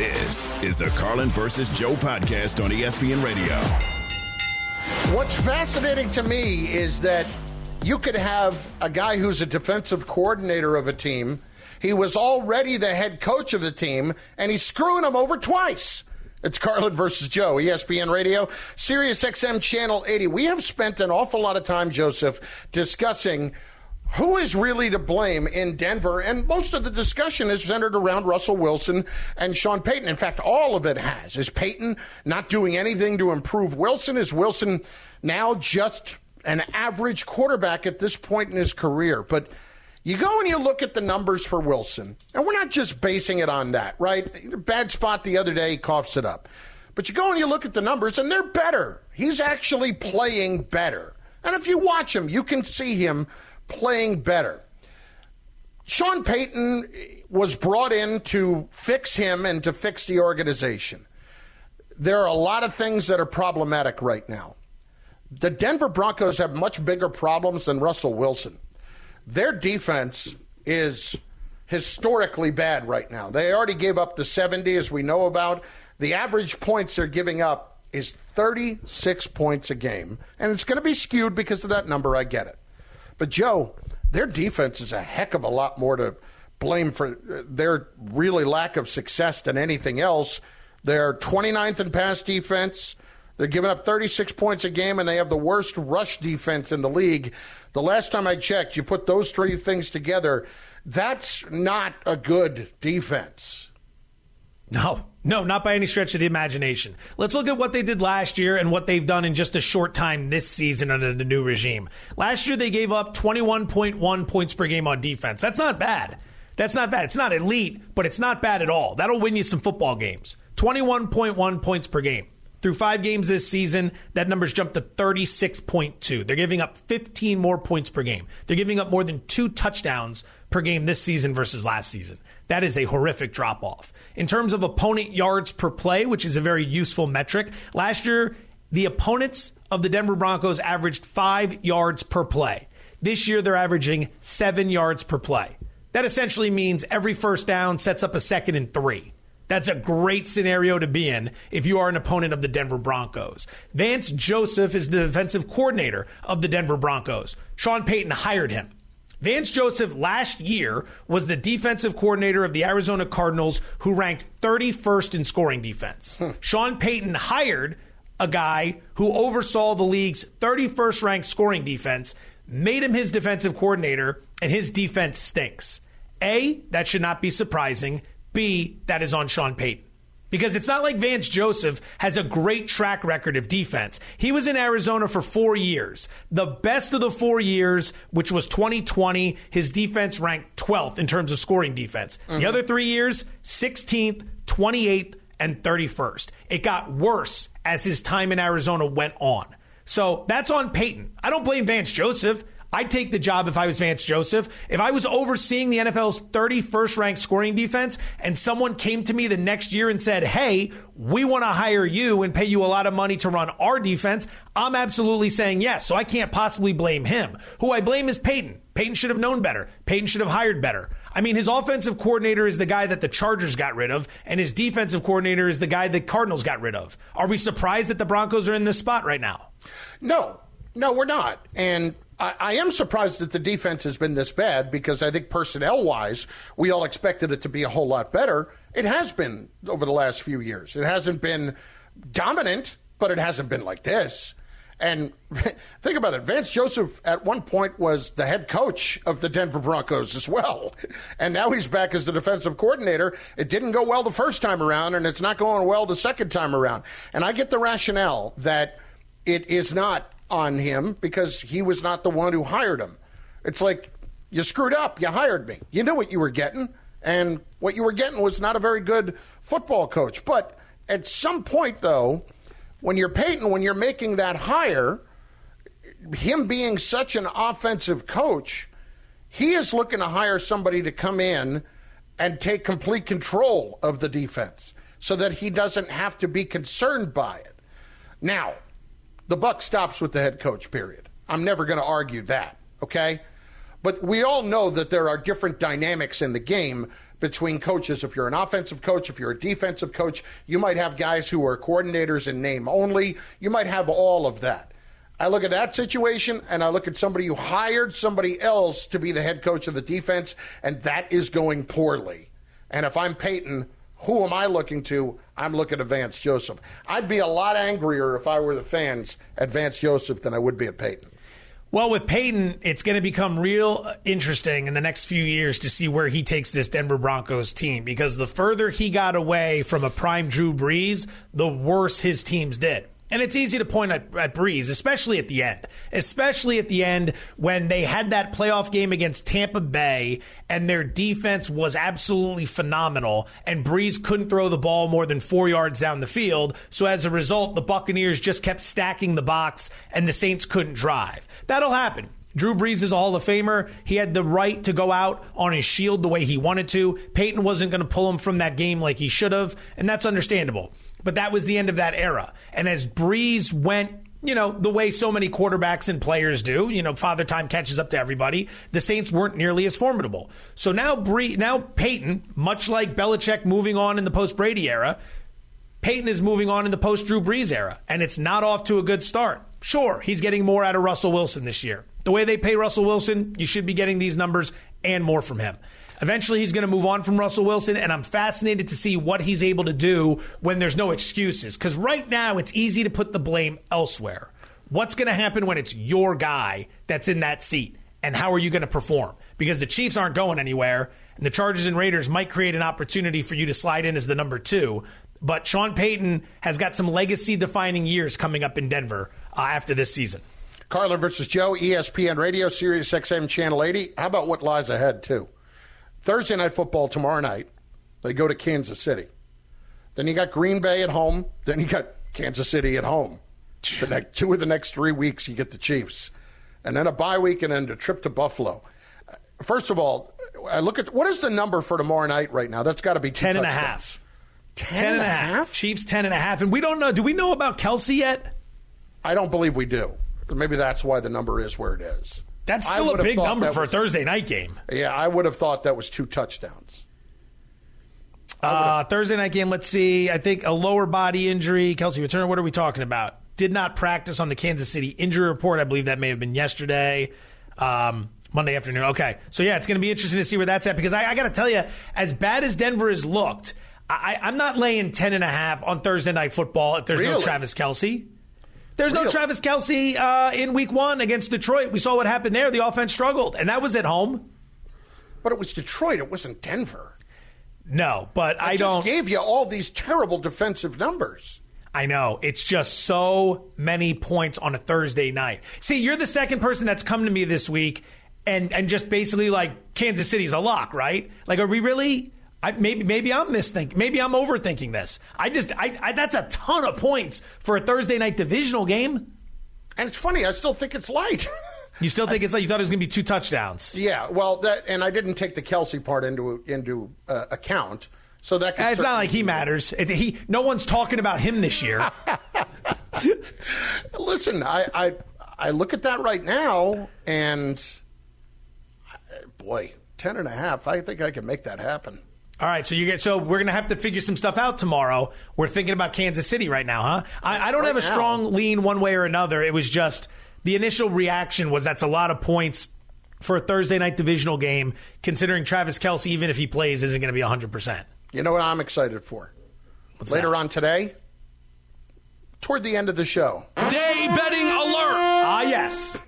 This is the Carlin versus Joe podcast on ESPN Radio. What's fascinating to me is that you could have a guy who's a defensive coordinator of a team. He was already the head coach of the team, and he's screwing them over twice. It's Carlin versus Joe, ESPN Radio, Sirius XM Channel 80. We have spent an awful lot of time, Joseph, discussing who is really to blame in Denver? And most of the discussion is centered around Russell Wilson and Sean Payton. In fact, all of it has. Is Payton not doing anything to improve Wilson? Is Wilson now just an average quarterback at this point in his career? But you go and you look at the numbers for Wilson, and we're not just basing it on that, right? Bad spot the other day, he coughs it up. But you go and you look at the numbers, and they're better. He's actually playing better. And if you watch him, you can see him playing better. Sean Payton was brought in to fix him and to fix the organization. There are a lot of things that are problematic right now. The Denver Broncos have much bigger problems than Russell Wilson. Their defense is historically bad right now. They already gave up the 70, as we know about. The average points they're giving up is 36 points a game. And it's going to be skewed because of that number. I get it. But Joe, their defense is a heck of a lot more to blame for their really lack of success than anything else. They're 29th in pass defense. They're giving up 36 points a game, and they have the worst rush defense in the league. The last time I checked, you put those three things together, that's not a good defense. No, no, not by any stretch of the imagination. Let's look at what they did last year and what they've done in just a short time this season under the new regime. Last year, they gave up 21.1 points per game on defense. That's not bad. That's not bad. It's not elite, but it's not bad at all. That'll win you some football games. 21.1 points per game. Through five games this season, that number's jumped to 36.2. They're giving up 15 more points per game. They're giving up more than two touchdowns per game this season versus last season. That is a horrific drop off. In terms of opponent yards per play, which is a very useful metric, last year, the opponents of the Denver Broncos averaged five yards per play. This year, they're averaging seven yards per play. That essentially means every first down sets up a second and three. That's a great scenario to be in if you are an opponent of the Denver Broncos. Vance Joseph is the defensive coordinator of the Denver Broncos. Sean Payton hired him. Vance Joseph last year was the defensive coordinator of the Arizona Cardinals, who ranked 31st in scoring defense. Hmm. Sean Payton hired a guy who oversaw the league's 31st ranked scoring defense, made him his defensive coordinator, and his defense stinks. A, that should not be surprising. B, that is on Sean Payton. Because it's not like Vance Joseph has a great track record of defense. He was in Arizona for four years. The best of the four years, which was 2020, his defense ranked 12th in terms of scoring defense. Mm-hmm. The other three years, 16th, 28th, and 31st. It got worse as his time in Arizona went on. So that's on Payton. I don't blame Vance Joseph. I'd take the job if I was Vance Joseph. If I was overseeing the NFL's 31st ranked scoring defense and someone came to me the next year and said, Hey, we want to hire you and pay you a lot of money to run our defense, I'm absolutely saying yes. So I can't possibly blame him. Who I blame is Payton. Payton should have known better. Payton should have hired better. I mean, his offensive coordinator is the guy that the Chargers got rid of, and his defensive coordinator is the guy the Cardinals got rid of. Are we surprised that the Broncos are in this spot right now? No, no, we're not. And I, I, am surprised that the defense has been this bad because I think personnel wise, we all expected it to be a whole lot better. It has been over the last few years. It hasn't been dominant, but it hasn't been like this. And think about it. Vance Joseph at one point was the head coach of the Denver Broncos as well. And now he's back as the defensive coordinator. It didn't go well the first time around, and it's not going well the second time around. And I get the rationale that it is not on him because he was not the one who hired him. It's like you screwed up. You hired me. You knew what you were getting, and what you were getting was not a very good football coach. But at some point, though, when you're Payton, when you're making that hire, him being such an offensive coach, he is looking to hire somebody to come in and take complete control of the defense so that he doesn't have to be concerned by it. Now, the buck stops with the head coach, period. I'm never going to argue that, okay? But we all know that there are different dynamics in the game between coaches. If you're an offensive coach, if you're a defensive coach, you might have guys who are coordinators in name only. You might have all of that. I look at that situation and I look at somebody who hired somebody else to be the head coach of the defense, and that is going poorly. And if I'm Payton, who am I looking to? I'm looking at Vance Joseph. I'd be a lot angrier if I were the fans at Vance Joseph than I would be at Payton. Well, with Payton, it's going to become real uh, interesting in the next few years to see where he takes this Denver Broncos team because the further he got away from a prime Drew Brees, the worse his teams did. And it's easy to point at, at Brees, especially at the end, especially at the end when they had that playoff game against Tampa Bay and their defense was absolutely phenomenal. And Brees couldn't throw the ball more than four yards down the field. So as a result, the Buccaneers just kept stacking the box and the Saints couldn't drive. That'll happen. Drew Brees is a Hall of Famer. He had the right to go out on his shield the way he wanted to. Payton wasn't going to pull him from that game like he should have, and that's understandable. But that was the end of that era. And as Brees went you know, the way so many quarterbacks and players do. You know, father time catches up to everybody. The Saints weren't nearly as formidable. So now Bree, now Payton, much like Belichick moving on in the post Brady era, Payton is moving on in the post Drew Brees era, and it's not off to a good start. Sure, he's getting more out of Russell Wilson this year. The way they pay Russell Wilson, you should be getting these numbers and more from him. Eventually, he's going to move on from Russell Wilson, and I'm fascinated to see what he's able to do when there's no excuses. Because right now, it's easy to put the blame elsewhere. What's going to happen when it's your guy that's in that seat? And how are you going to perform? Because the Chiefs aren't going anywhere, and the Chargers and Raiders might create an opportunity for you to slide in as the number two. But Sean Payton has got some legacy defining years coming up in Denver uh, after this season. Carlin versus Joe, ESPN Radio, Sirius XM Channel 80. How about what lies ahead, too? Thursday night football tomorrow night. They go to Kansas City. Then you got Green Bay at home. Then you got Kansas City at home. The next, two of the next three weeks, you get the Chiefs. And then a bye week and then a trip to Buffalo. First of all, I look at what is the number for tomorrow night right now? That's got to be 10 and a half. 10, 10 and a half? half? Chiefs 10 and a half. And we don't know. Do we know about Kelce yet? I don't believe we do. Maybe that's why the number is where it is. That's still a big number for was, a Thursday night game. Yeah, I would have thought that was two touchdowns. Uh, Thursday night game, let's see. I think a lower body injury. Kelce return. What are we talking about? Did not practice on the Kansas City injury report. I believe that may have been yesterday. Um, Monday afternoon. Okay. So, yeah, it's going to be interesting to see where that's at because I, I got to tell you, as bad as Denver has looked, I, am not laying 10.5 on Thursday night football if there's really? no Travis Kelce. There's Real. no Travis Kelce uh, in week one against Detroit. We saw what happened there. The offense struggled, and that was at home. But it was Detroit. It wasn't Denver. No, but I, I don't. gave you all these terrible defensive numbers. I know. It's just so many points on a Thursday night. See, you're the second person that's come to me this week and, and just basically like Kansas City's a lock, right? Like, are we really I, maybe maybe I'm misthinking. Maybe I'm overthinking this. I just I, I, that's a ton of points for a Thursday night divisional game. And it's funny. I still think it's light. You still think it's like you thought it was going to be two touchdowns? Yeah. Well, that and I didn't take the Kelce part into into uh, account. So that it's not like he matters. It, he no one's talking about him this year. Listen, I, I I look at that right now, and boy, ten and a half. I think I can make that happen. All right, so you get so we're gonna have to figure some stuff out tomorrow. We're thinking about Kansas City right now, huh? I, I don't right have a now. strong lean one way or another. It was just the initial reaction was that's a lot of points for a Thursday night divisional game, considering Travis Kelce, even if he plays, isn't going to be 100%. You know what I'm excited for? What's Later that? on today, toward the end of the show. Day betting alert! Ah, yes.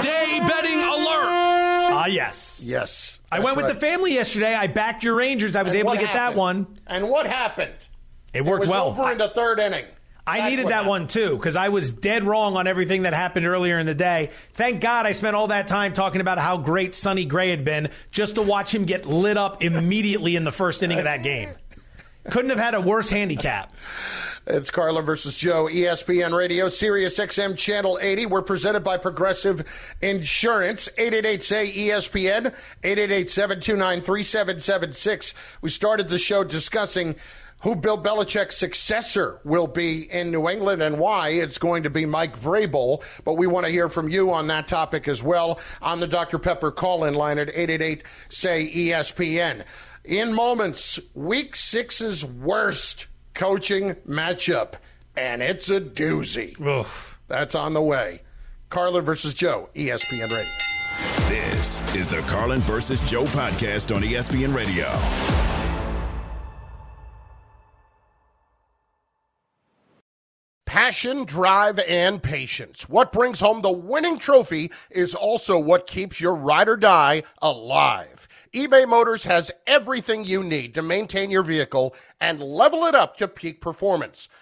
Day betting alert! Ah, yes. Yes. I went with right. the family yesterday. I backed your Rangers. I was and able to get happened? that one. And what happened? It worked it was well. Over in the third inning. I That's needed that happened. one too because I was dead wrong on everything that happened earlier in the day. Thank God I spent all that time talking about how great Sonny Gray had been just to watch him get lit up immediately in the first inning of that game. Couldn't have had a worse handicap. It's Carlin versus Joe, ESPN Radio, Sirius XM Channel 80. We're presented by Progressive Insurance, 888-SAY-ESPN, 888-729-3776. We started the show discussing who Bill Belichick's successor will be in New England and why. It's going to be Mike Vrabel, but we want to hear from you on that topic as well on the Dr. Pepper call-in line at 888-SAY-ESPN. In moments, week six's worst coaching matchup, and it's a doozy. Oof. That's on the way. Carlin versus Joe, ESPN Radio. This is the Carlin versus Joe podcast on ESPN Radio. Passion, drive, and patience. What brings home the winning trophy is also what keeps your ride or die alive. eBay Motors has everything you need to maintain your vehicle and level it up to peak performance.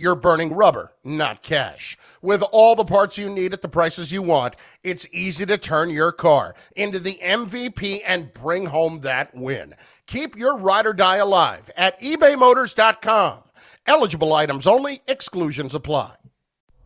you're burning rubber, not cash. With all the parts you need at the prices you want, it's easy to turn your car into the MVP and bring home that win. Keep your ride or die alive at ebaymotors.com. Eligible items only, exclusions apply.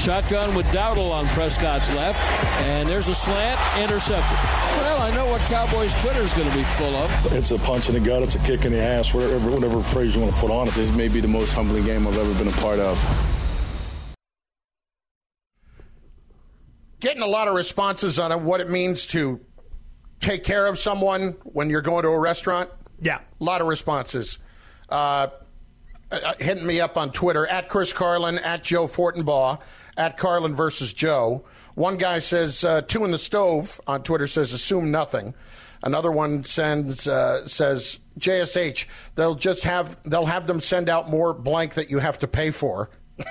Shotgun with Dowdle on Prescott's left, and there's a slant intercepted. Well, I know what Cowboys Twitter is going to be full of. It's a punch in the gut, it's a kick in the ass, whatever, whatever phrase you want to put on it. This may be the most humbling game I've ever been a part of. Getting a lot of responses on what it means to take care of someone when you're going to a restaurant. Yeah. A lot of responses. Uh, uh, hitting me up on Twitter at Chris Carlin, at Joe Fortenbaugh, at Carlin versus Joe. One guy says uh, two in the stove on Twitter says assume nothing. Another one sends uh, says JSH they'll just have they'll have them send out more blank that you have to pay for.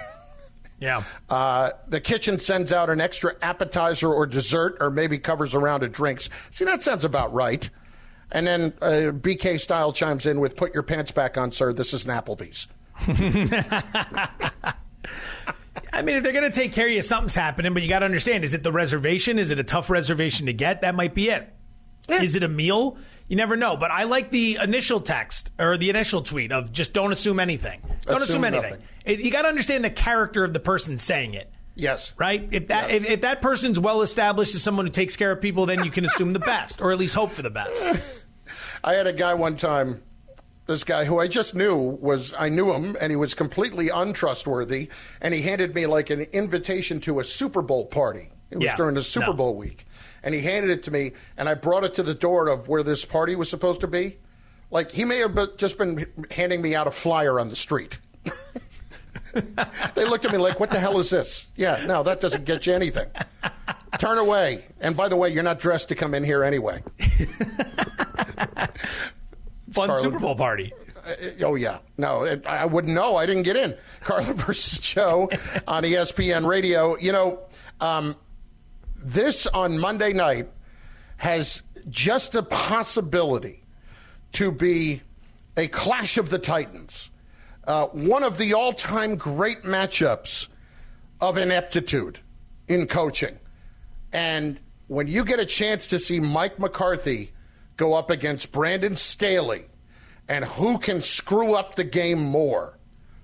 Yeah. Uh, the kitchen sends out an extra appetizer or dessert, or maybe covers a round of drinks. See, that sounds about right. And then uh, BK Style chimes in with, "Put your pants back on, sir. This is an Applebee's." I mean, if they're going to take care of you, something's happening, but you got to understand is it the reservation? Is it a tough reservation to get? That might be it. Is it a meal? You never know. But I like the initial text or the initial tweet of just don't assume anything. Don't assume, Assume anything. It, you got to understand the character of the person saying it. Yes. Right? If that Yes. if, if that person's well established as someone who takes care of people, then you can assume the best, or at least hope for the best. I had a guy one time, this guy who I just knew was, I knew him, and he was completely untrustworthy, and he handed me like an invitation to a Super Bowl party. It was Yeah. during the Super No. Bowl week. And he handed it to me, and I brought it to the door of where this party was supposed to be. Like, he may have just been handing me out a flyer on the street. they looked at me like, what the hell is this? Yeah, no, that doesn't get you anything. Turn away. And by the way, you're not dressed to come in here anyway. Fun Carlin. Super Bowl party. Uh, Oh yeah, no, it, I wouldn't know. I didn't get in. Carlin versus Joe on ESPN Radio. You know, um, this on Monday night has just a possibility to be a clash of the Titans, uh, one of the all-time great matchups of ineptitude in coaching, and when you get a chance to see Mike McCarthy go up against Brandon Staley and who can screw up the game more.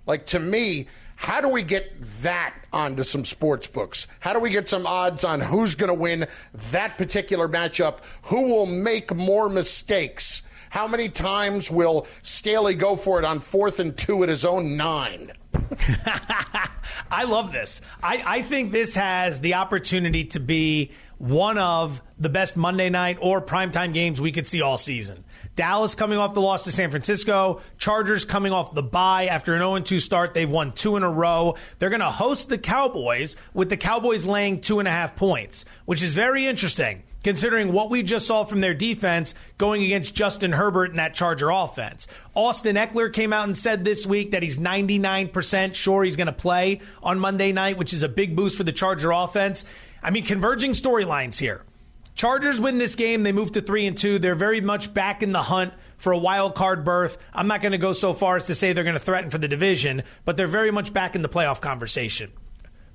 Like to me, how do we get that onto some sports books? How do we get some odds on who's going to win that particular matchup? Who will make more mistakes? How many times will Staley go for it on fourth and two at his own nine? I love this. I, I think this has the opportunity to be one of the best Monday night or primetime games we could see all season. Dallas coming off the loss to San Francisco, Chargers coming off the bye after an 0 2 start. They've won two in a row. They're going to host the Cowboys with the Cowboys laying two and a half points, which is very interesting considering what we just saw from their defense going against Justin Herbert and that Charger offense. Austin Ekeler came out and said this week that he's 99% sure he's going to play on Monday night, which is a big boost for the Charger offense. I mean, converging storylines here. Chargers win this game. They move to three and two. They're very much back in the hunt for a wild card berth. I'm not going to go so far as to say they're going to threaten for the division, but they're very much back in the playoff conversation.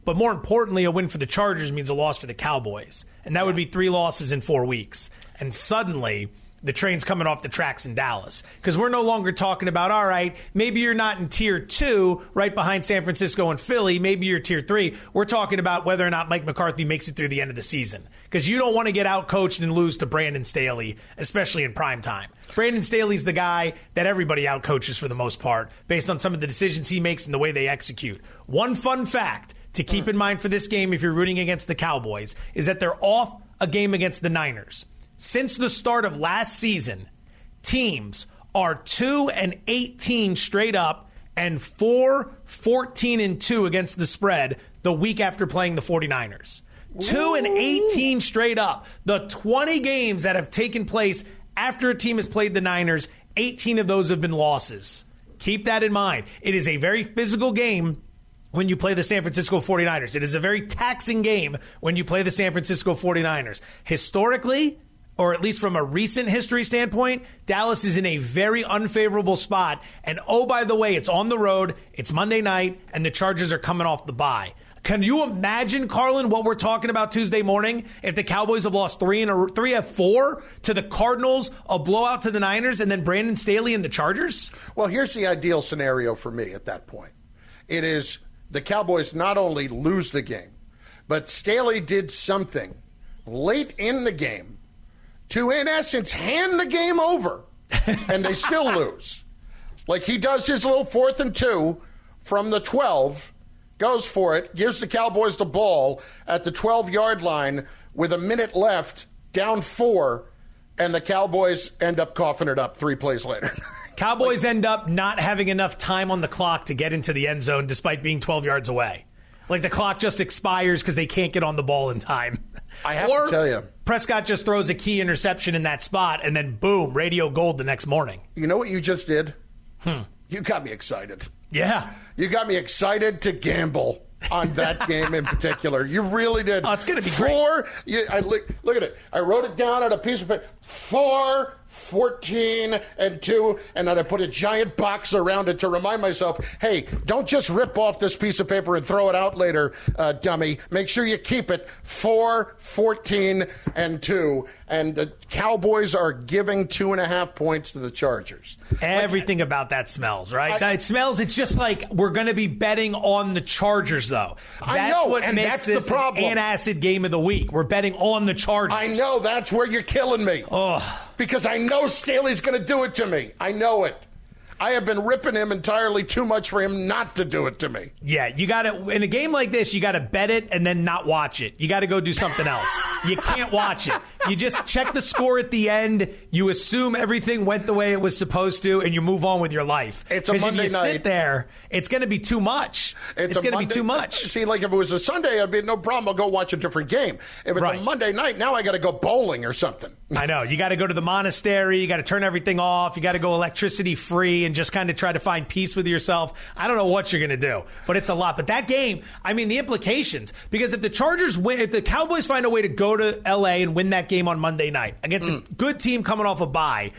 But more importantly, a win for the Chargers means a loss for the Cowboys. And that would be three losses in four weeks. And suddenly, the train's coming off the tracks in Dallas. Because we're no longer talking about, all right, maybe you're not in tier two, right behind San Francisco and Philly. Maybe you're tier three. We're talking about whether or not Mike McCarthy makes it through the end of the season. Because you don't want to get out coached and lose to Brandon Staley, especially in prime time. Brandon Staley's the guy that everybody out coaches for the most part, based on some of the decisions he makes and the way they execute. One fun fact to keep in mind for this game if you're rooting against the Cowboys is that they're off a game against the Niners. Since the start of last season, teams are 2 and 18 straight up and 4 14 and 2 against the spread the week after playing the 49ers. 2 and 18 straight up. The 20 games that have taken place after a team has played the Niners, 18 of those have been losses. Keep that in mind. It is a very physical game when you play the San Francisco 49ers. It is a very taxing game when you play the San Francisco 49ers. Historically, or at least from a recent history standpoint, Dallas is in a very unfavorable spot. And oh, by the way, it's on the road, it's Monday night, and the Chargers are coming off the bye. Can you imagine, Carlin, what we're talking about Tuesday morning? If the Cowboys have lost three and a, three of four to the Cardinals, a blowout to the Niners, and then Brandon Staley and the Chargers? Well, here's the ideal scenario for me at that point. It is the Cowboys not only lose the game, but Staley did something late in the game to, in essence, hand the game over, and they still lose. Like he does his little fourth and two from the 12, goes for it, gives the Cowboys the ball at the 12 yard line with a minute left, down four, and the Cowboys end up coughing it up three plays later. Cowboys like, end up not having enough time on the clock to get into the end zone despite being 12 yards away. Like the clock just expires because they can't get on the ball in time. I have or to tell you. Prescott just throws a key interception in that spot and then boom, radio gold the next morning. You know what you just did? Hmm. You got me excited. Yeah. You got me excited to gamble on that game in particular. You really did. Oh, it's going to be four. You, I look, look at it. I wrote it down on a piece of paper. Four 14 and 2, and then I put a giant box around it to remind myself hey, don't just rip off this piece of paper and throw it out later, uh, dummy. Make sure you keep it 4, 14, and 2. And the Cowboys are giving two and a half points to the Chargers. Everything like, about that smells, right? I, it smells, it's just like we're going to be betting on the Chargers, though. That's I know, what and makes that's this the problem. an acid game of the week. We're betting on the Chargers. I know, that's where you're killing me. Oh because I know Staley's going to do it to me. I know it. I have been ripping him entirely too much for him not to do it to me. Yeah, you got to in a game like this, you got to bet it and then not watch it. You got to go do something else. you can't watch it. You just check the score at the end. You assume everything went the way it was supposed to, and you move on with your life. It's a Monday if you night. sit there, it's going to be too much. It's, it's going to be too much. See, like if it was a Sunday, I'd be no problem. I'll go watch a different game. If it's right. a Monday night, now I got to go bowling or something. I know. You got to go to the monastery. You got to turn everything off. You got to go electricity free and just kind of try to find peace with yourself. I don't know what you're going to do, but it's a lot. But that game, I mean, the implications, because if the Chargers win, if the Cowboys find a way to go to LA and win that game on Monday night against mm. a good team coming off a bye,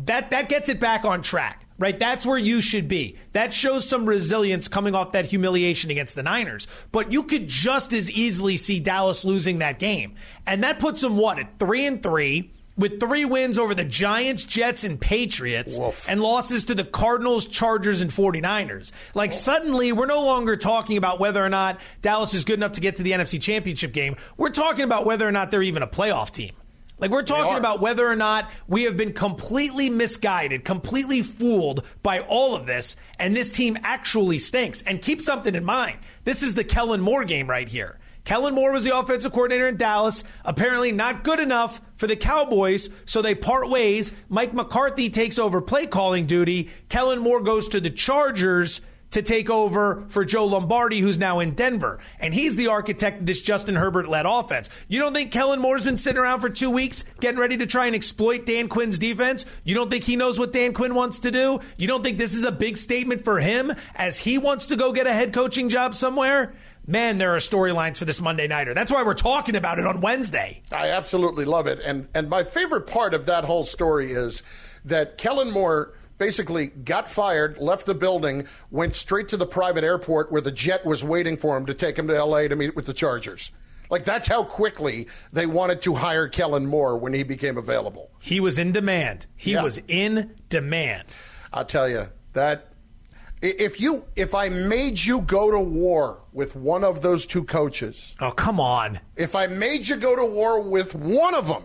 that, that gets it back on track right? That's where you should be. That shows some resilience coming off that humiliation against the Niners. But you could just as easily see Dallas losing that game. And that puts them what at 3 and 3 with three wins over the Giants, Jets, and Patriots, Woof. and losses to the Cardinals, Chargers, and 49ers. Like, suddenly, we're no longer talking about whether or not Dallas is good enough to get to the NFC Championship game. We're talking about whether or not they're even a playoff team. Like, we're talking about whether or not we have been completely misguided, completely fooled by all of this, and this team actually stinks. And keep something in mind this is the Kellen Moore game right here. Kellen Moore was the offensive coordinator in Dallas. Apparently, not good enough for the Cowboys, so they part ways. Mike McCarthy takes over play calling duty. Kellen Moore goes to the Chargers to take over for Joe Lombardi, who's now in Denver. And he's the architect of this Justin Herbert led offense. You don't think Kellen Moore's been sitting around for two weeks getting ready to try and exploit Dan Quinn's defense? You don't think he knows what Dan Quinn wants to do? You don't think this is a big statement for him as he wants to go get a head coaching job somewhere? Man, there are storylines for this Monday Nighter. That's why we're talking about it on Wednesday. I absolutely love it. And, and my favorite part of that whole story is that Kellen Moore basically got fired, left the building, went straight to the private airport where the jet was waiting for him to take him to LA to meet with the Chargers. Like that's how quickly they wanted to hire Kellen Moore when he became available. He was in demand. He Yeah. was in demand. I'll tell you that if you if I made you go to war with one of those two coaches, oh come on! If I made you go to war with one of them,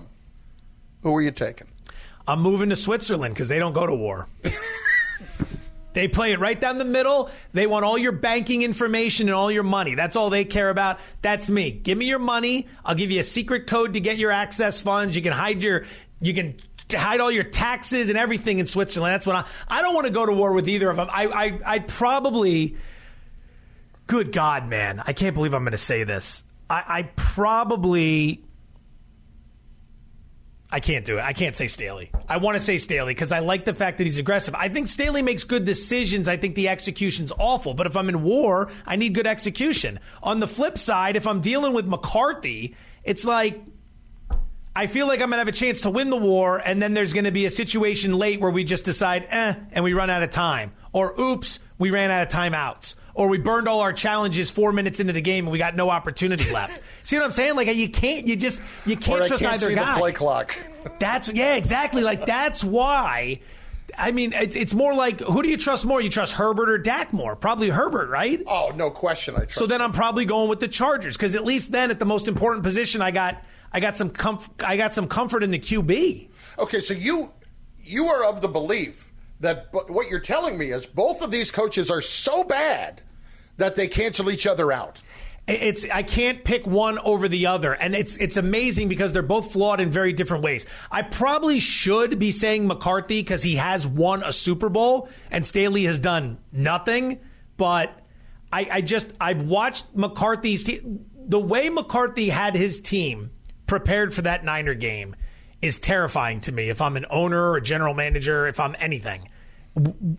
who are you taking? I'm moving to Switzerland because they don't go to war. they play it right down the middle. They want all your banking information and all your money. That's all they care about. That's me. Give me your money. I'll give you a secret code to get your access funds. You can hide your you can hide all your taxes and everything in Switzerland. That's what I I don't want to go to war with either of them. I I I'd probably Good God, man. I can't believe I'm going to say this. I, I probably I can't do it. I can't say Staley. I want to say Staley because I like the fact that he's aggressive. I think Staley makes good decisions. I think the execution's awful. But if I'm in war, I need good execution. On the flip side, if I'm dealing with McCarthy, it's like I feel like I'm going to have a chance to win the war, and then there's going to be a situation late where we just decide, eh, and we run out of time. Or, oops, we ran out of timeouts. Or we burned all our challenges four minutes into the game and we got no opportunity left. see what I'm saying? Like you can't, you just, you can't trust can't either guy. play clock. That's yeah, exactly. Like that's why. I mean, it's, it's more like who do you trust more? You trust Herbert or Dak more? Probably Herbert, right? Oh, no question. I trust. So then I'm probably going with the Chargers because at least then at the most important position, I got I got some comf- I got some comfort in the QB. Okay, so you you are of the belief that but what you're telling me is both of these coaches are so bad that they cancel each other out. It's I can't pick one over the other, and it's it's amazing because they're both flawed in very different ways. I probably should be saying McCarthy because he has won a Super Bowl and Staley has done nothing. But I, I just I've watched McCarthy's te- the way McCarthy had his team prepared for that Niner game is terrifying to me. If I'm an owner or a general manager, if I'm anything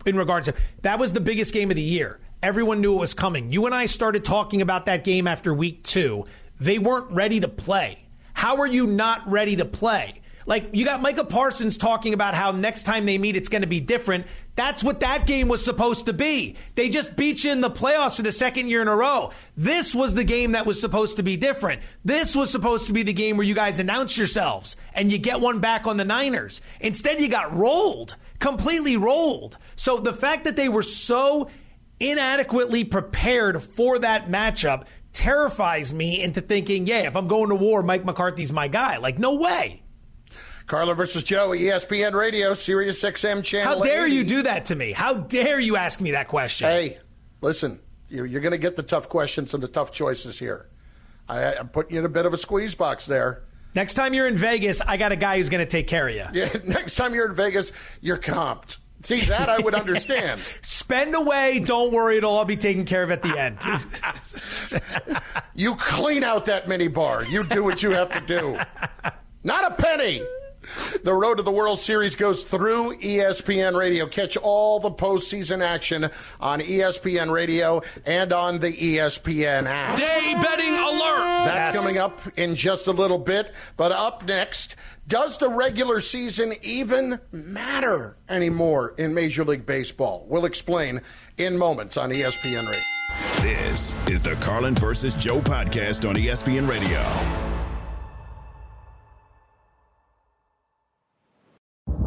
in regards to that was the biggest game of the year. Everyone knew it was coming. You and I started talking about that game after week two. They weren't ready to play. How are you not ready to play? Like you got Micah Parsons talking about how next time they meet it's going to be different. That's what that game was supposed to be. They just beat you in the playoffs for the second year in a row. This was the game that was supposed to be different. This was supposed to be the game where you guys announce yourselves and you get one back on the Niners. Instead, you got rolled, completely rolled. So the fact that they were so inadequately prepared for that matchup terrifies me into thinking, yeah, if I'm going to war, Mike McCarthy's my guy. Like, no way. Carlin versus Joe, ESPN Radio, Sirius XM channel. How dare 80. you do that to me? How dare you ask me that question? Hey, listen, you're, you're going to get the tough questions and the tough choices here. I, I'm putting you in a bit of a squeeze box there. Next time you're in Vegas, I got a guy who's going to take care of you. Yeah, next time you're in Vegas, you're comped. See, that I would understand. Spend away. Don't worry. It'll all be taken care of at the end. you clean out that mini bar. You do what you have to do. Not a penny. The road to the World Series goes through ESPN Radio. Catch all the postseason action on ESPN Radio and on the ESPN app. Day betting alert. That's Yes. coming up in just a little bit. But up next, does the regular season even matter anymore in Major League Baseball? We'll explain in moments on ESPN Radio. This is the Carlin versus Joe podcast on ESPN Radio.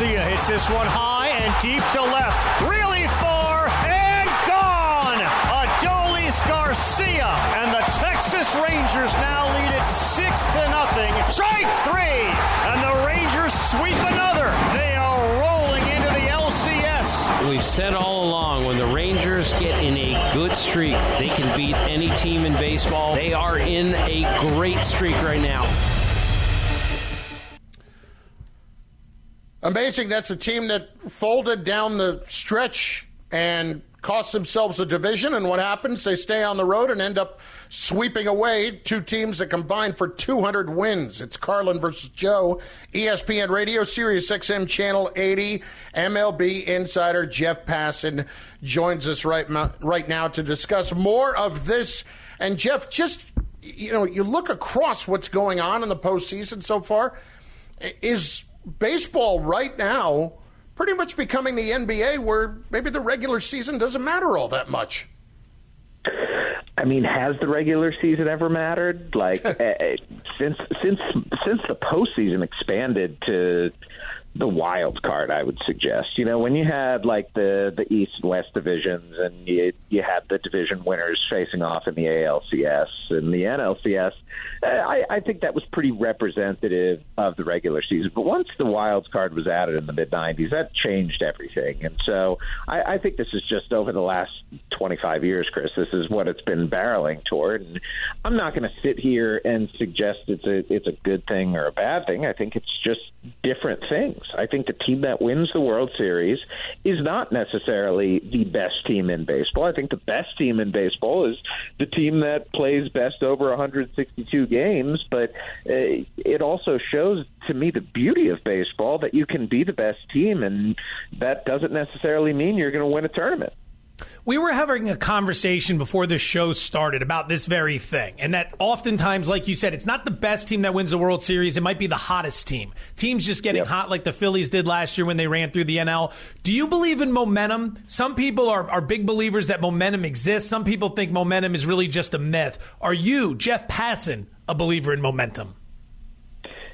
Garcia hits this one high and deep to left. Really far and gone. Adolis Garcia and the Texas Rangers now lead it six to nothing. Strike three, and the Rangers sweep another. They are rolling into the LCS. We've said all along when the Rangers get in a good streak, they can beat any team in baseball. They are in a great streak right now. Amazing. That's a team that folded down the stretch and cost themselves a division. And what happens? They stay on the road and end up sweeping away two teams that combine for 200 wins. It's Carlin versus Joe, ESPN Radio, Sirius XM Channel 80. MLB insider Jeff Passan joins us right, right now to discuss more of this. And Jeff, just you know, you look across what's going on in the postseason so far. Is baseball right now pretty much becoming the NBA where maybe the regular season doesn't matter all that much. I mean, has the regular season ever mattered? Like uh, since since since the postseason expanded to the wild card, I would suggest. You know, when you had like the the East and West divisions, and you you had the division winners facing off in the ALCS and the NLCS, I, I think that was pretty representative of the regular season. But once the wild card was added in the mid '90s, that changed everything. And so I, I think this is just over the last 25 years, Chris. This is what it's been barreling toward. And I'm not going to sit here and suggest it's a it's a good thing or a bad thing. I think it's just different things. I think the team that wins the World Series is not necessarily the best team in baseball. I think the best team in baseball is the team that plays best over 162 games, but uh, it also shows to me the beauty of baseball that you can be the best team, and that doesn't necessarily mean you're going to win a tournament. We were having a conversation before the show started about this very thing, and that oftentimes, like you said, it's not the best team that wins the World Series. It might be the hottest team. Teams just getting yep. hot like the Phillies did last year when they ran through the NL. Do you believe in momentum? Some people are, are big believers that momentum exists. Some people think momentum is really just a myth. Are you, Jeff Passan, a believer in momentum?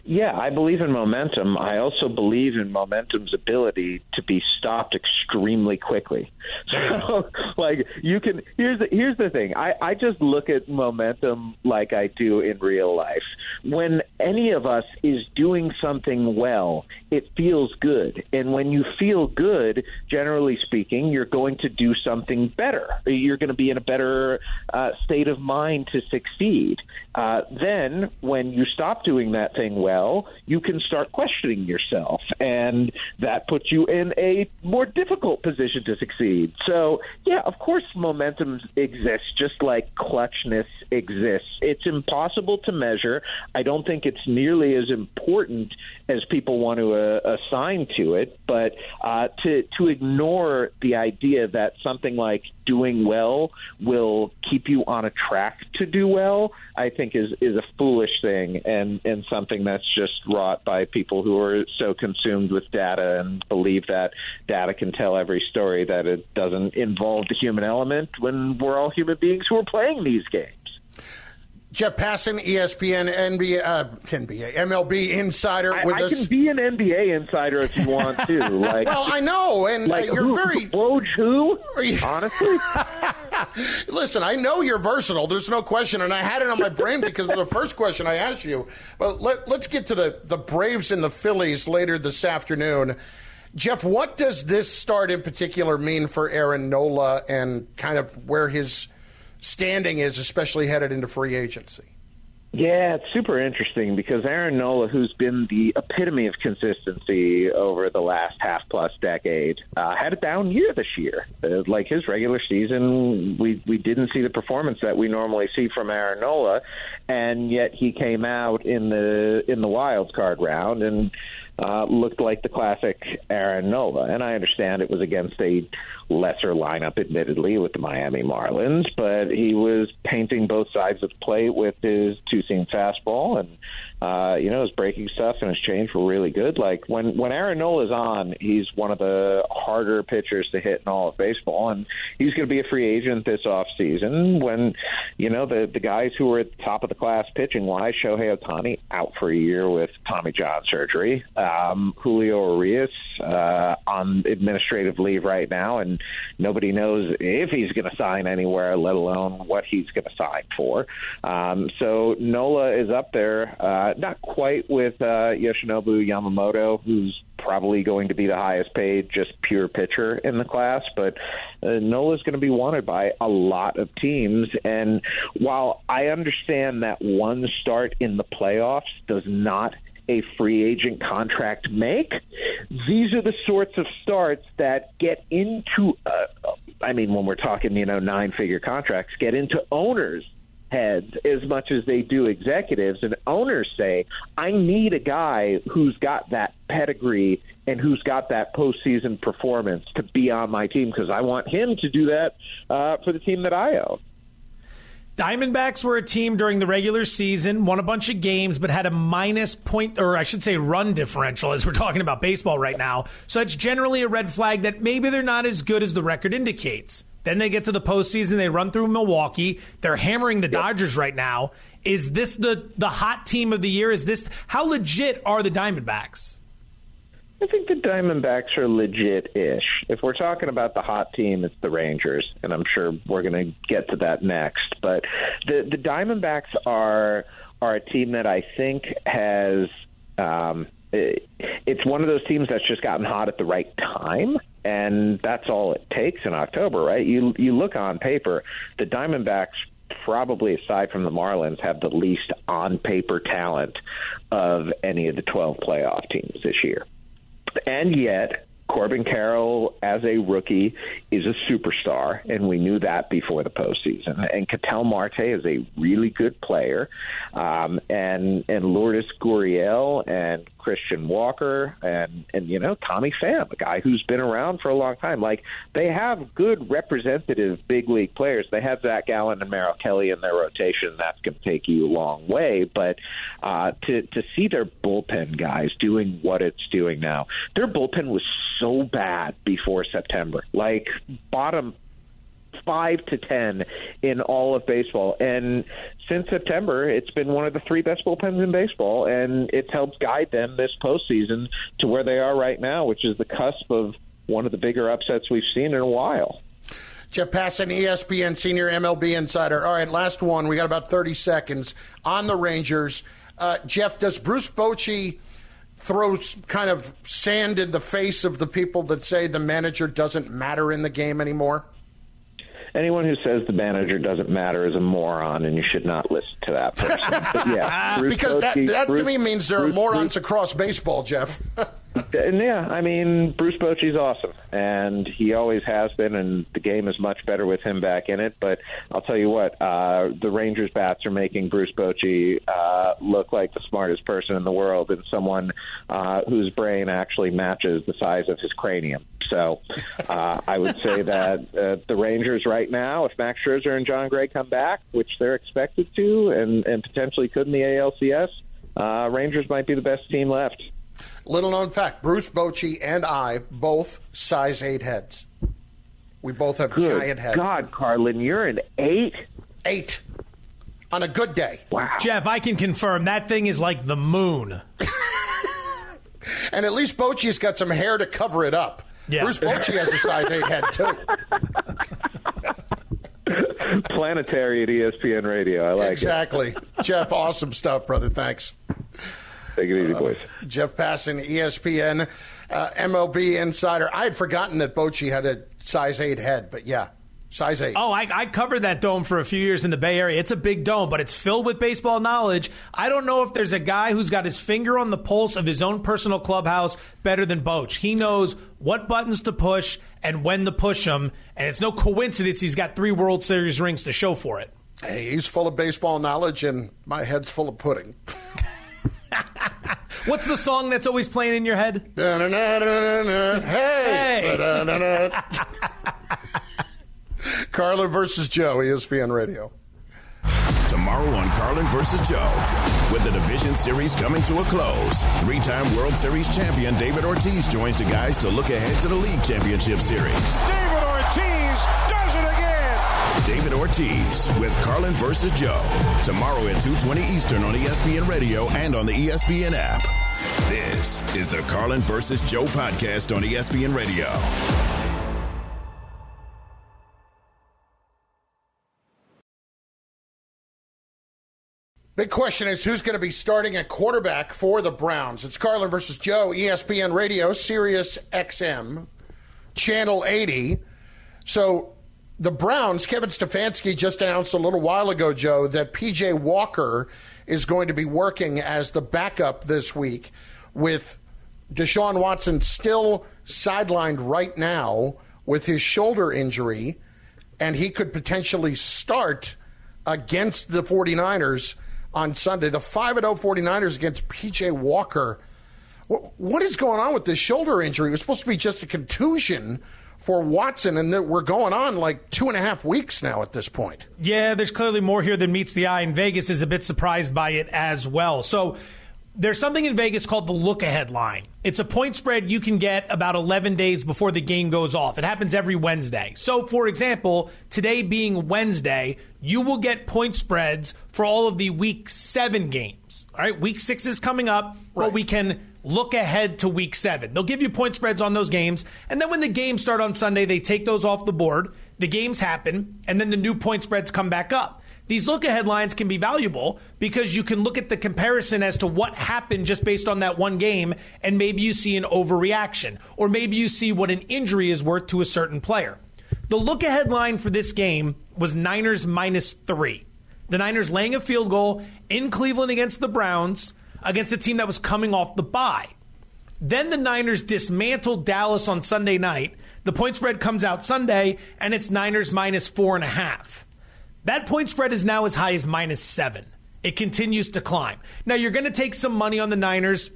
Yeah, I believe in momentum. I also believe in momentum's ability to be stopped extremely quickly. So, like, you can. Here's the here's the thing. I I just look at momentum like I do in real life. When any of us is doing something well, it feels good, and when you feel good, generally speaking, you're going to do something better. You're going to be in a better uh, state of mind to succeed. Uh, then, when you stop doing that thing well well, you can start questioning yourself, and that puts you in a more difficult position to succeed. So, yeah, of course, momentum exists, just like clutchness exists. It's impossible to measure. I don't think it's nearly as important as people want to uh, assign to it, but uh, to to ignore the idea that something like doing well will keep you on a track to do well, I think is is a foolish thing and and something that's just wrought by people who are so consumed with data and believe that data can tell every story that it doesn't involve the human element when we're all human beings who are playing these games. Jeff Passan, ESPN, NBA, uh, NBA, MLB insider with I, I us. can be an NBA insider if you want to. Like, well, I know, and like, you're who, very Woj who? Honestly, listen, I know you're versatile. There's no question, and I had it on my brain because of the first question I asked you. But let, let's get to the the Braves and the Phillies later this afternoon. Jeff, what does this start in particular mean for Aaron Nola and kind of where his standing is, especially headed into free agency. Yeah, it's super interesting because Aaron Nola, who's been the epitome of consistency over the last half plus decade, uh, had a down year this year. Uh, like his regular season, we we didn't see the performance that we normally see from Aaron Nola, and yet he came out in the in the wild card round and uh, looked like the classic Aaron Nola. And I understand it was against a lesser lineup, admittedly, with the Miami Marlins, but he was painting both sides of the plate with his two seam fastball and uh, you know, his breaking stuff and his change were really good. Like when when Aaron Nola's on, he's one of the harder pitchers to hit in all of baseball, and he's going to be a free agent this off season. When you know the the guys who were at the top of the class pitching wise, Shohei Ohtani out for a year with Tommy John surgery, um, Julio Urias uh, on administrative leave right now, and nobody knows if he's going to sign anywhere, let alone what he's going to sign for. Um, so Nola is up there. Uh, uh, not quite with uh, Yoshinobu Yamamoto, who's probably going to be the highest paid just pure pitcher in the class, but uh, Nola's going to be wanted by a lot of teams. And while I understand that one start in the playoffs does not a free agent contract make, these are the sorts of starts that get into, uh, I mean, when we're talking, you know, nine figure contracts, get into owners heads as much as they do executives and owners say i need a guy who's got that pedigree and who's got that postseason performance to be on my team because i want him to do that uh, for the team that i own Diamondbacks were a team during the regular season, won a bunch of games, but had a minus point, or I should say run differential, as we're talking about baseball right now. So it's generally a red flag that maybe they're not as good as the record indicates. Then they get to the postseason. They run through Milwaukee. They're hammering the Dodgers right now. Is this the the hot team of the year? Is this how legit are the Diamondbacks? I think the Diamondbacks are legit-ish. If we're talking about the hot team, it's the Rangers, and I'm sure we're going to get to that next. But the the Diamondbacks are are a team that I think has um, it's one of those teams that's just gotten hot at the right time and that's all it takes in October, right? You you look on paper, the Diamondbacks probably aside from the Marlins have the least on paper talent of any of the 12 playoff teams this year. And yet, Corbin Carroll, as a rookie, is a superstar, and we knew that before the postseason. And Ketel Marte is a really good player, um, and and Lourdes Gurriel and Christian Walker and and you know Tommy Pham, a guy who's been around for a long time. Like they have good representative big league players. They have Zach Gallen and Merrill Kelly in their rotation. That's going to take you a long way. But uh, to to see their bullpen guys doing what it's doing now, their bullpen was so bad before September, like bottom five to ten in all of baseball. And since September, it's been one of the three best bullpens in baseball, and it's helped guide them this postseason to where they are right now, which is the cusp of one of the bigger upsets we've seen in a while. Jeff Passan, ESPN senior MLB insider. All right, last one. We got about 30 seconds on the Rangers. Uh, Jeff, does Bruce Bochy throw kind of sand in the face of the people that say the manager doesn't matter in the game anymore? Anyone who says the manager doesn't matter is a moron, and you should not listen to that person. But yeah, Bruce because that, that Bruce, to me means there Bruce, are morons across baseball, Jeff. and yeah, I mean Bruce Bochy's awesome, and he always has been, and the game is much better with him back in it. But I'll tell you what, uh, the Rangers bats are making Bruce Bochy uh, look like the smartest person in the world, and someone uh, whose brain actually matches the size of his cranium. So uh, I would say that uh, the Rangers right now, if Max Scherzer and Jon Gray come back, which they're expected to, and, and potentially could in the ALCS, uh, Rangers might be the best team left. Little known fact: Bruce Bochy and I both size eight heads. We both have good giant heads. God, Carlin, you're an eight. Eight on a good day. Wow, Jeff, I can confirm that thing is like the moon. and at least Bochy's got some hair to cover it up. Yeah. Bruce Bochy has a size eight head too. Planetary at ESPN Radio. I like exactly. it. Exactly. Jeff, awesome stuff, brother. Thanks. Take it easy, uh, boys. Jeff Passan, ESPN, uh, MLB insider. I had forgotten that Bochy had a size eight head, but yeah, size eight. Oh, I, I, covered that dome for a few years in the Bay Area. It's a big dome, but it's filled with baseball knowledge. I don't know if there's a guy who's got his finger on the pulse of his own personal clubhouse better than Boch. He knows what buttons to push and when to push them, and it's no coincidence he's got three World Series rings to show for it. Hey, he's full of baseball knowledge, and my head's full of pudding. What's the song that's always playing in your head? Hey! hey. Carlin versus Joe, ESPN Radio. Tomorrow on Carlin versus Joe. With the division series coming to a close, three time World Series champion David Ortiz joins the guys to look ahead to the League Championship Series. David David Ortiz with Carlin versus Joe. Tomorrow at 2.20 Eastern on ESPN Radio and on the ESPN app. This is the Carlin versus Joe podcast on ESPN Radio. Big question is who's going to be starting at quarterback for the Browns? It's Carlin versus Joe, ESPN Radio, Sirius XM, Channel 80. So the Browns, Kevin Stefanski just announced a little while ago, Joe, that PJ Walker is going to be working as the backup this week with Deshaun Watson still sidelined right now with his shoulder injury, and he could potentially start against the 49ers on Sunday. The 5 0 49ers against PJ Walker. What is going on with this shoulder injury? It was supposed to be just a contusion for Watson, and we're going on like two and a half weeks now at this point. Yeah, there's clearly more here than meets the eye, and Vegas is a bit surprised by it as well. So, there's something in Vegas called the look ahead line. It's a point spread you can get about 11 days before the game goes off. It happens every Wednesday. So, for example, today being Wednesday, you will get point spreads for all of the week seven games. All right, week six is coming up, right. but we can look ahead to week seven. They'll give you point spreads on those games. And then when the games start on Sunday, they take those off the board. The games happen, and then the new point spreads come back up. These look ahead lines can be valuable because you can look at the comparison as to what happened just based on that one game, and maybe you see an overreaction, or maybe you see what an injury is worth to a certain player. The look ahead line for this game was Niners minus three. The Niners laying a field goal in Cleveland against the Browns, against a team that was coming off the bye. Then the Niners dismantled Dallas on Sunday night. The point spread comes out Sunday, and it's Niners minus four and a half. That point spread is now as high as minus seven. It continues to climb. Now, you're going to take some money on the Niners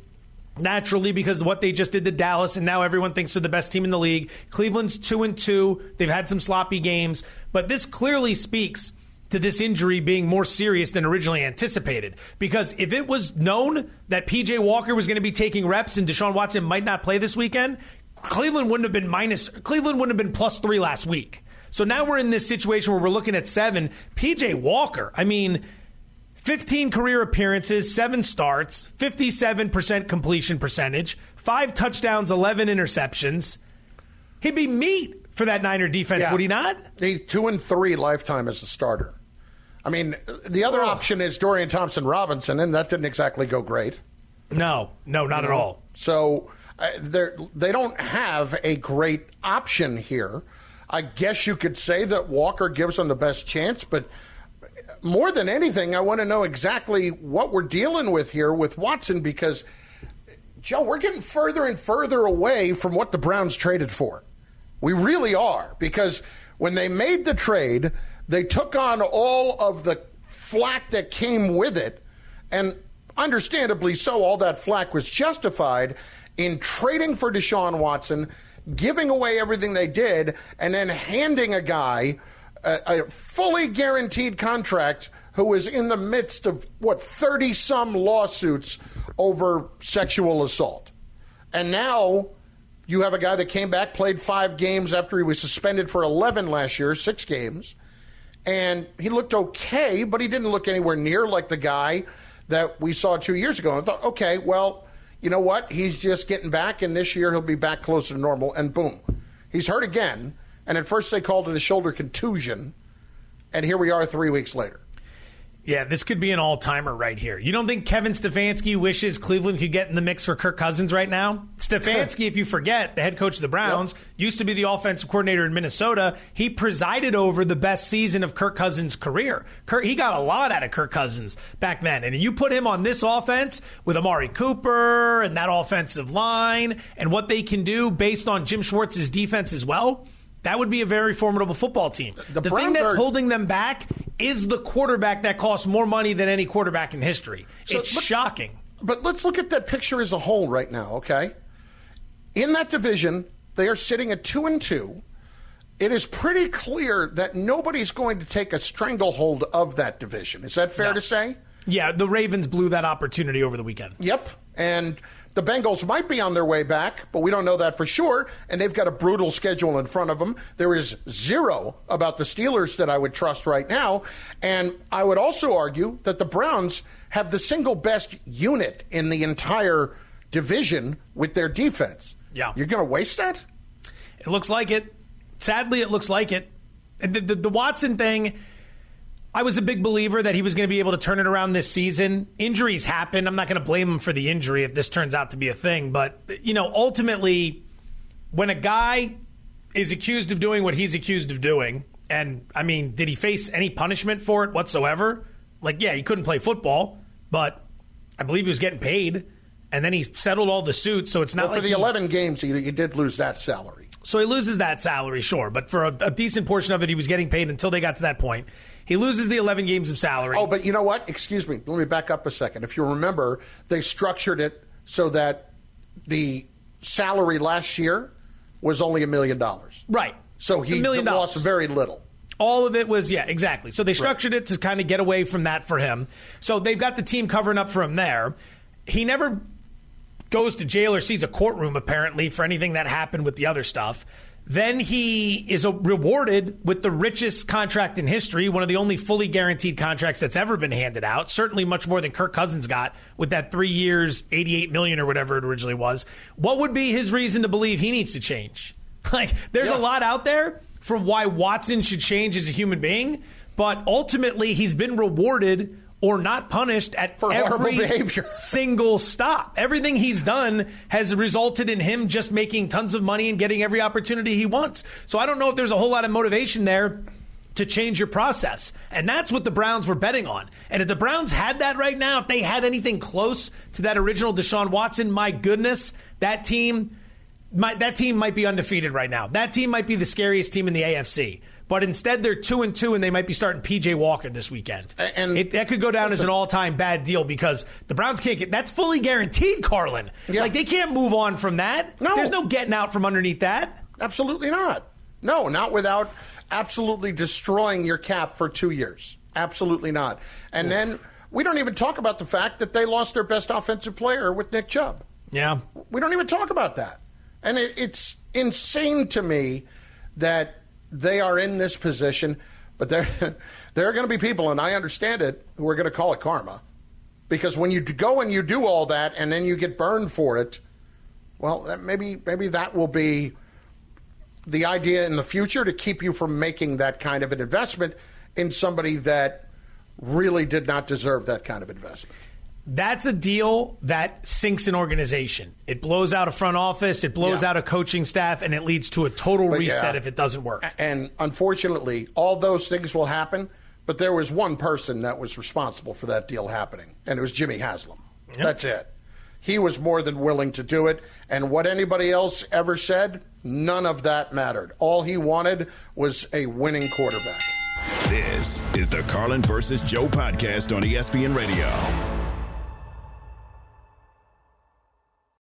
naturally because of what they just did to Dallas, and now everyone thinks they're the best team in the league. Cleveland's two and two. They've had some sloppy games, but this clearly speaks to this injury being more serious than originally anticipated. Because if it was known that PJ Walker was going to be taking reps and Deshaun Watson might not play this weekend, Cleveland wouldn't have been minus Cleveland wouldn't have been plus three last week. So now we're in this situation where we're looking at seven. PJ Walker, I mean, 15 career appearances, seven starts, 57% completion percentage, five touchdowns, 11 interceptions. He'd be meat for that Niner defense, yeah. would he not? He's two and three lifetime as a starter. I mean, the other oh. option is Dorian Thompson Robinson, and that didn't exactly go great. No, no, not you at all. So uh, they don't have a great option here. I guess you could say that Walker gives them the best chance, but more than anything, I want to know exactly what we're dealing with here with Watson because, Joe, we're getting further and further away from what the Browns traded for. We really are because when they made the trade, they took on all of the flack that came with it, and understandably so, all that flack was justified in trading for Deshaun Watson giving away everything they did, and then handing a guy a, a fully guaranteed contract who is in the midst of what 30 some lawsuits over sexual assault. And now you have a guy that came back, played five games after he was suspended for 11 last year, six games. And he looked okay, but he didn't look anywhere near like the guy that we saw two years ago. And I thought, okay, well, you know what? He's just getting back, and this year he'll be back closer to normal. And boom, he's hurt again. And at first they called it a shoulder contusion, and here we are three weeks later. Yeah, this could be an all timer right here. You don't think Kevin Stefanski wishes Cleveland could get in the mix for Kirk Cousins right now? Stefanski, if you forget, the head coach of the Browns, yep. used to be the offensive coordinator in Minnesota. He presided over the best season of Kirk Cousins' career. Kirk, he got a lot out of Kirk Cousins back then. And you put him on this offense with Amari Cooper and that offensive line and what they can do based on Jim Schwartz's defense as well. That would be a very formidable football team. The, the thing that's are, holding them back is the quarterback that costs more money than any quarterback in history. So, it's but, shocking. But let's look at that picture as a whole right now, okay? In that division, they are sitting at 2 and 2. It is pretty clear that nobody's going to take a stranglehold of that division. Is that fair no. to say? Yeah, the Ravens blew that opportunity over the weekend. Yep. And the Bengals might be on their way back, but we don't know that for sure. And they've got a brutal schedule in front of them. There is zero about the Steelers that I would trust right now. And I would also argue that the Browns have the single best unit in the entire division with their defense. Yeah. You're going to waste that? It looks like it. Sadly, it looks like it. The, the, the Watson thing I was a big believer that he was going to be able to turn it around this season. Injuries happen. I'm not going to blame him for the injury if this turns out to be a thing. But, you know, ultimately, when a guy is accused of doing what he's accused of doing, and I mean, did he face any punishment for it whatsoever? Like, yeah, he couldn't play football, but I believe he was getting paid. And then he settled all the suits, so it's not well, like for the he, 11 games, he, he did lose that salary. So he loses that salary, sure, but for a, a decent portion of it, he was getting paid until they got to that point. He loses the 11 games of salary. Oh, but you know what? Excuse me. Let me back up a second. If you remember, they structured it so that the salary last year was only a million dollars. Right. So he million lost dollars. very little. All of it was, yeah, exactly. So they structured it to kind of get away from that for him. So they've got the team covering up for him there. He never goes to jail or sees a courtroom, apparently, for anything that happened with the other stuff. Then he is rewarded with the richest contract in history, one of the only fully guaranteed contracts that's ever been handed out. Certainly much more than Kirk Cousins got with that three years, 88 million or whatever it originally was. What would be his reason to believe he needs to change? Like, there's a lot out there for why Watson should change as a human being, but ultimately he's been rewarded or not punished at For every behavior. single stop. Everything he's done has resulted in him just making tons of money and getting every opportunity he wants. So I don't know if there's a whole lot of motivation there to change your process. And that's what the Browns were betting on. And if the Browns had that right now, if they had anything close to that original Deshaun Watson, my goodness, that team might, that team might be undefeated right now. That team might be the scariest team in the AFC. But instead, they're two and two, and they might be starting PJ Walker this weekend. And it, that could go down as an all-time bad deal because the Browns can't get that's fully guaranteed, Carlin. Yeah. Like they can't move on from that. No. there's no getting out from underneath that. Absolutely not. No, not without absolutely destroying your cap for two years. Absolutely not. And then we don't even talk about the fact that they lost their best offensive player with Nick Chubb. Yeah. We don't even talk about that. And it, it's insane to me that they are in this position, but there, there are going to be people, and I understand it, who are going to call it karma. Because when you go and you do all that and then you get burned for it, well, maybe maybe that will be the idea in the future to keep you from making that kind of an investment in somebody that really did not deserve that kind of investment. That's a deal that sinks an organization. It blows out a front office, it blows Yeah. out a coaching staff, and it leads to a total But reset yeah. if it doesn't work. And unfortunately, all those things will happen, but there was one person that was responsible for that deal happening, and it was Jimmy Haslam. That's it. He was more than willing to do it, and what anybody else ever said, none of that mattered. All he wanted was a winning quarterback. This is the Carlin versus Joe podcast on ESPN Radio.